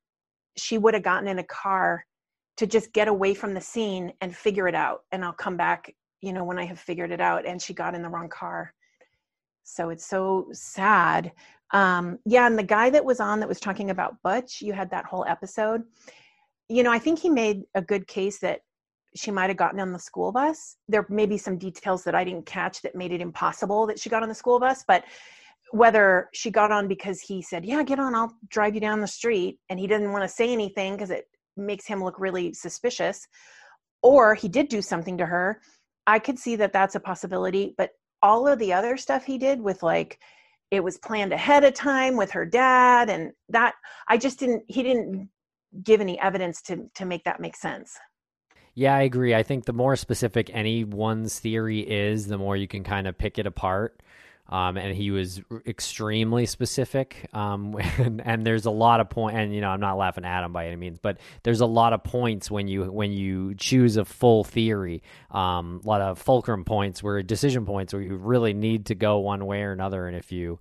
Speaker 3: she would have gotten in a car to just get away from the scene and figure it out. And I'll come back, you know, when I have figured it out. And she got in the wrong car. So it's so sad. Um, yeah. And the guy that was on that was talking about Butch, you had that whole episode. You know, I think he made a good case that she might have gotten on the school bus. There may be some details that I didn't catch that made it impossible that she got on the school bus, but whether she got on because he said, Yeah, get on, I'll drive you down the street, and he didn't want to say anything because it makes him look really suspicious, or he did do something to her, I could see that that's a possibility. But all of the other stuff he did with like, it was planned ahead of time with her dad, and that I just didn't, he didn't give any evidence to to make that make sense.
Speaker 1: Yeah, I agree. I think the more specific anyone's theory is, the more you can kind of pick it apart. Um, and he was extremely specific. Um, and, and there's a lot of point, and you know, I'm not laughing at him by any means, but there's a lot of points when you when you choose a full theory. Um, a lot of fulcrum points, where decision points, where you really need to go one way or another. And if you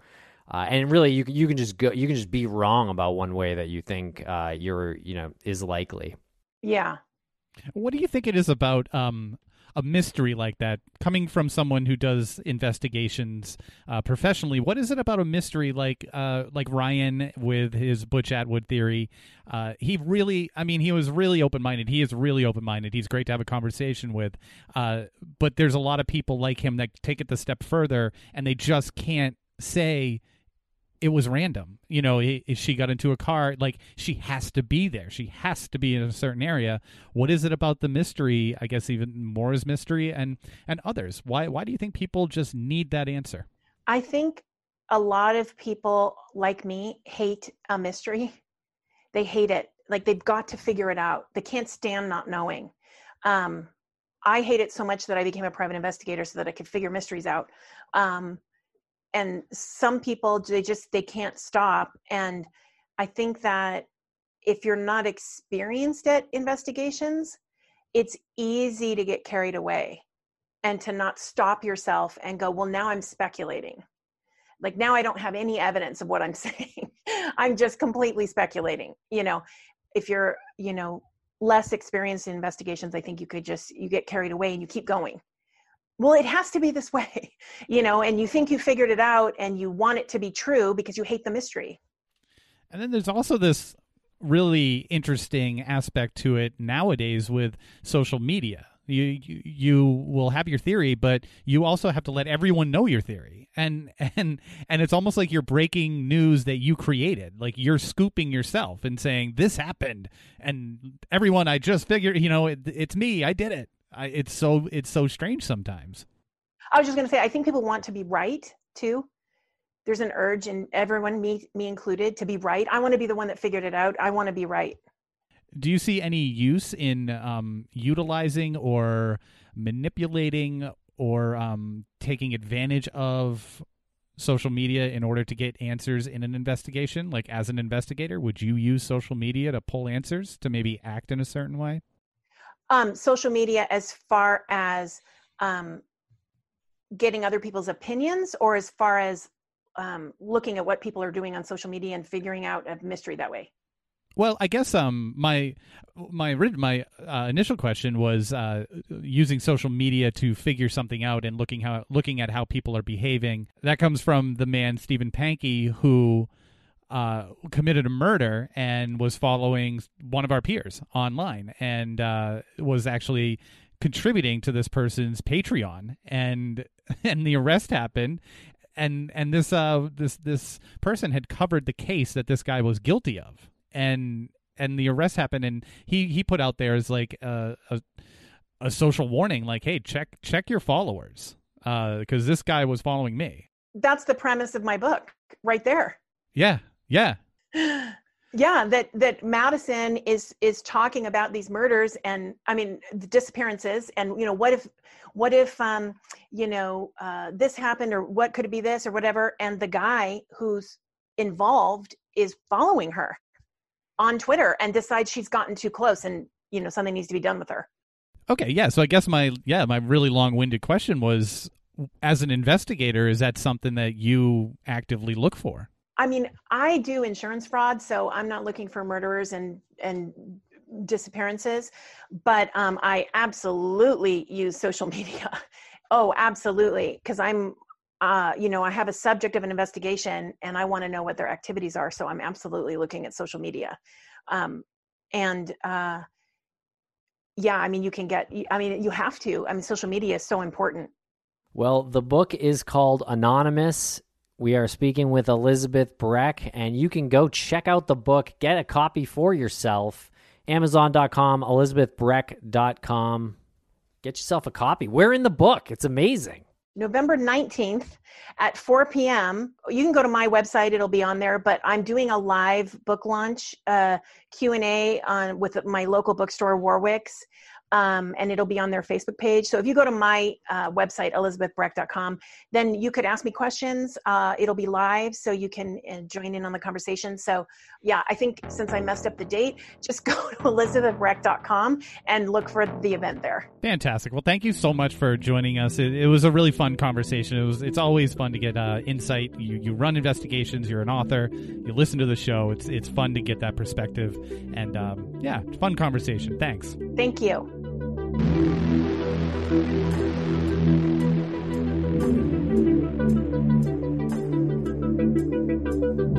Speaker 1: uh, and really, you you can just go, you can just be wrong about one way that you think uh, you're, you know, is likely.
Speaker 3: Yeah.
Speaker 2: What do you think it is about? Um, a mystery like that coming from someone who does investigations uh, professionally? What is it about a mystery like uh, like ryan with his butch atwood theory? Uh, he really i mean he was really open-minded. He is really open-minded. He's great to have a conversation with. Uh, but there's a lot of people like him that take it the step further and they just can't say it was random. You know, if she got into a car, like she has to be there. She has to be in a certain area. What is it about the mystery? I guess even more is mystery and and others. Why why do you think people just need that answer?
Speaker 3: I think a lot of people like me hate a mystery. They hate it. Like they've got to figure it out. They can't stand not knowing. Um, I hate it so much that I became a private investigator so that I could figure mysteries out. Um, and some people they just they can't stop and i think that if you're not experienced at investigations it's easy to get carried away and to not stop yourself and go well now i'm speculating. Like now i don't have any evidence of what i'm saying. I'm just completely speculating you know? If you're you know less experienced in investigations i think you could just you get carried away and you keep going well it has to be this way you know and you think you figured it out and you want it to be true because you hate the mystery.
Speaker 2: And then there's also this really interesting aspect to it nowadays with social media. You, you you will have your theory but you also have to let everyone know your theory. And and and it's almost like you're breaking news that you created like you're scooping yourself and saying this happened and everyone i just figured you know it, it's me i did it I, it's so it's so strange sometimes.
Speaker 3: I was just going to say, I think people want to be right too. There's an urge in everyone, me me included, to be right. I want to be the one that figured it out. I want to be right.
Speaker 2: Do you see any use in um, utilizing or manipulating or um, taking advantage of social media in order to get answers in an investigation? Like, as an investigator, would you use social media to pull answers to maybe act in a certain way?
Speaker 3: Um, social media as far as um, getting other people's opinions or as far as um, looking at what people are doing on social media and figuring out a mystery that way
Speaker 2: well, I guess um my my my uh, initial question was uh, using social media to figure something out and looking how looking at how people are behaving. That comes from the man Steven Pankey who uh, committed a murder and was following one of our peers online and uh, was actually contributing to this person's Patreon. And and the arrest happened and and this uh this this person had covered the case that this guy was guilty of. And and the arrest happened and he he put out there as like a a, a social warning like hey check check your followers uh because this guy was following me.
Speaker 3: That's the premise of my book right there.
Speaker 2: Yeah yeah.
Speaker 3: yeah, that that Madison is is talking about these murders and I mean the disappearances and you know what if what if um you know uh this happened or what could it be this or whatever and the guy who's involved is following her on Twitter and decides she's gotten too close and you know something needs to be done with her.
Speaker 2: Okay, yeah. So I guess my yeah, my really long-winded question was as an investigator is that something that you actively look for?
Speaker 3: I mean, I do insurance fraud, so I'm not looking for murderers and and disappearances, but um, I absolutely use social media. oh, absolutely, because I'm, uh, you know, I have a subject of an investigation, and I want to know what their activities are. So I'm absolutely looking at social media, um, and uh, yeah, I mean, you can get. I mean, you have to. I mean, social media is so important.
Speaker 1: Well, the book is called Anonymous we are speaking with Elizabeth Breck, and you can go check out the book, get a copy for yourself. Amazon.com, ElizabethBreck.com. Get yourself a copy. We're in the book. It's amazing.
Speaker 3: November 19th at 4 p.m. You can go to my website; it'll be on there. But I'm doing a live book launch uh, Q and A on with my local bookstore, Warwick's, um, and it'll be on their Facebook page. So if you go to my uh, website, elizabethbreck.com, then you could ask me questions. Uh, it'll be live, so you can uh, join in on the conversation. So, yeah, I think since I messed up the date, just go to elizabethbreck.com and look for the event there.
Speaker 2: Fantastic. Well, thank you so much for joining us. It, it was a really fun conversation. It was. It's always fun to get uh, insight. You you run investigations. You're an author. You listen to the show. It's it's fun to get that perspective. And um, yeah, fun conversation. Thanks. Thank you.
Speaker 3: Thank you.